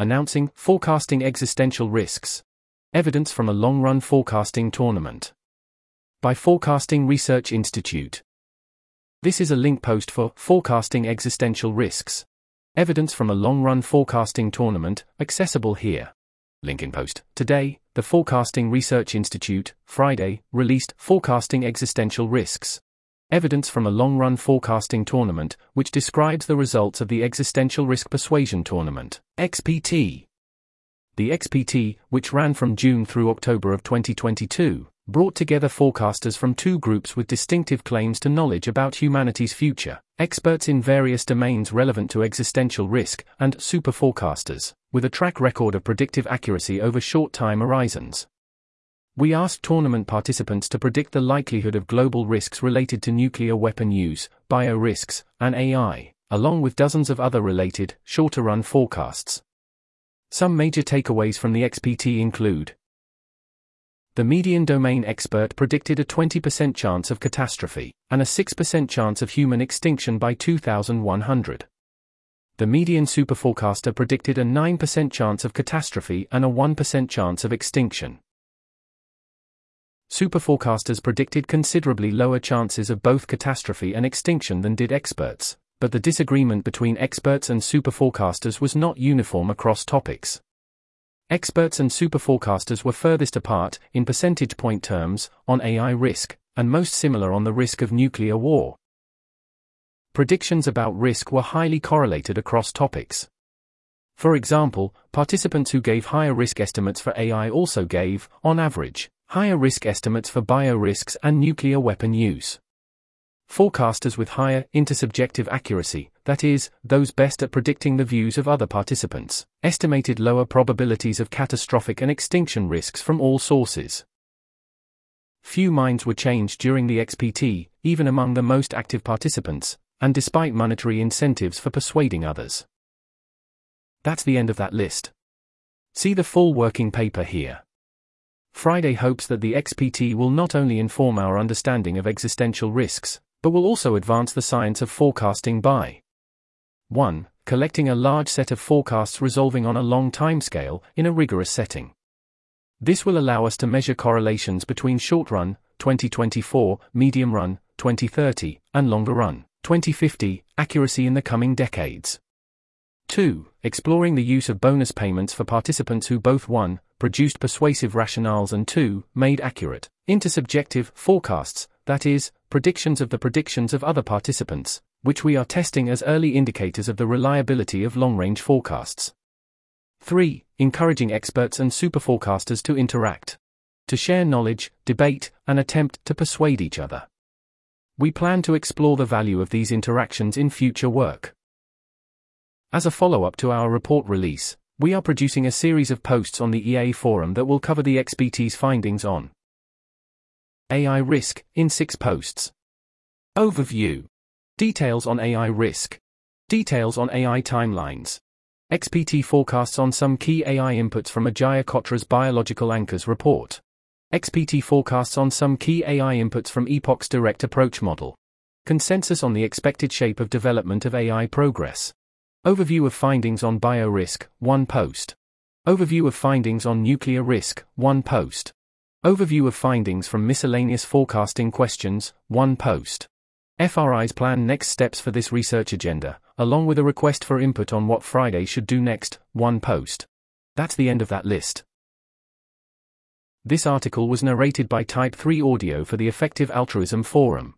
announcing Forecasting Existential Risks. Evidence from a long run forecasting tournament. By Forecasting Research Institute. This is a link post for Forecasting Existential Risks. Evidence from a long run forecasting tournament, accessible here. Link in post. Today, the Forecasting Research Institute, Friday, released Forecasting Existential Risks. Evidence from a long run forecasting tournament, which describes the results of the Existential Risk Persuasion Tournament, XPT. The XPT, which ran from June through October of 2022, brought together forecasters from two groups with distinctive claims to knowledge about humanity's future, experts in various domains relevant to existential risk, and super forecasters, with a track record of predictive accuracy over short time horizons. We asked tournament participants to predict the likelihood of global risks related to nuclear weapon use, bio risks, and AI, along with dozens of other related, shorter run forecasts. Some major takeaways from the XPT include the median domain expert predicted a 20% chance of catastrophe, and a 6% chance of human extinction by 2100. The median superforecaster predicted a 9% chance of catastrophe and a 1% chance of extinction. Superforecasters predicted considerably lower chances of both catastrophe and extinction than did experts, but the disagreement between experts and superforecasters was not uniform across topics. Experts and superforecasters were furthest apart, in percentage point terms, on AI risk, and most similar on the risk of nuclear war. Predictions about risk were highly correlated across topics. For example, participants who gave higher risk estimates for AI also gave, on average, higher risk estimates for bio risks and nuclear weapon use. Forecasters with higher intersubjective accuracy, that is, those best at predicting the views of other participants, estimated lower probabilities of catastrophic and extinction risks from all sources. Few minds were changed during the XPT, even among the most active participants, and despite monetary incentives for persuading others. That's the end of that list. See the full working paper here. Friday hopes that the XPT will not only inform our understanding of existential risks, but will also advance the science of forecasting by 1. Collecting a large set of forecasts resolving on a long timescale in a rigorous setting. This will allow us to measure correlations between short run, 2024, medium run, 2030, and longer run, 2050, accuracy in the coming decades. 2. Exploring the use of bonus payments for participants who both 1. Produced persuasive rationales and 2. made accurate, intersubjective forecasts, that is, predictions of the predictions of other participants, which we are testing as early indicators of the reliability of long range forecasts. 3. Encouraging experts and superforecasters to interact, to share knowledge, debate, and attempt to persuade each other. We plan to explore the value of these interactions in future work. As a follow up to our report release, we are producing a series of posts on the EA forum that will cover the XPT's findings on AI risk, in six posts. Overview. Details on AI risk. Details on AI timelines. XPT forecasts on some key AI inputs from Ajeya Cotra's Biological Anchors report. XPT forecasts on some key AI inputs from Epoch's Direct Approach model. Consensus on the expected shape of development of AI progress. Overview of findings on bio risk, one post. Overview of findings on nuclear risk, one post. Overview of findings from miscellaneous forecasting questions, one post. FRI's plan next steps for this research agenda, along with a request for input on what Friday should do next, one post. That's the end of that list. This article was narrated by Type 3 Audio for the Effective Altruism Forum.